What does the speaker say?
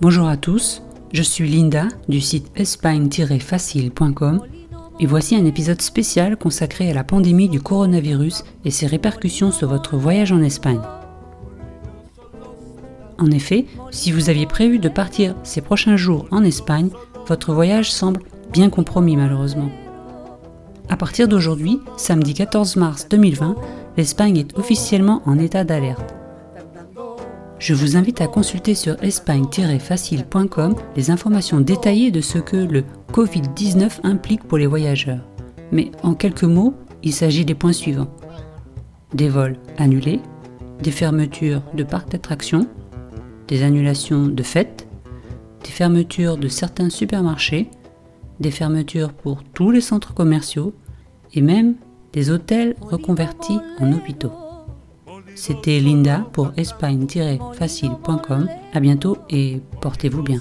Bonjour à tous, je suis Linda du site espagne-facile.com et voici un épisode spécial consacré à la pandémie du coronavirus et ses répercussions sur votre voyage en Espagne. En effet, si vous aviez prévu de partir ces prochains jours en Espagne, votre voyage semble bien compromis malheureusement. À partir d'aujourd'hui, samedi 14 mars 2020, l'Espagne est officiellement en état d'alerte. Je vous invite à consulter sur espagne-facile.com les informations détaillées de ce que le Covid-19 implique pour les voyageurs. Mais en quelques mots, il s'agit des points suivants. Des vols annulés, des fermetures de parcs d'attractions, des annulations de fêtes, des fermetures de certains supermarchés, des fermetures pour tous les centres commerciaux et même des hôtels reconvertis en hôpitaux. C'était Linda pour espagne-facile.com. À bientôt et portez-vous bien.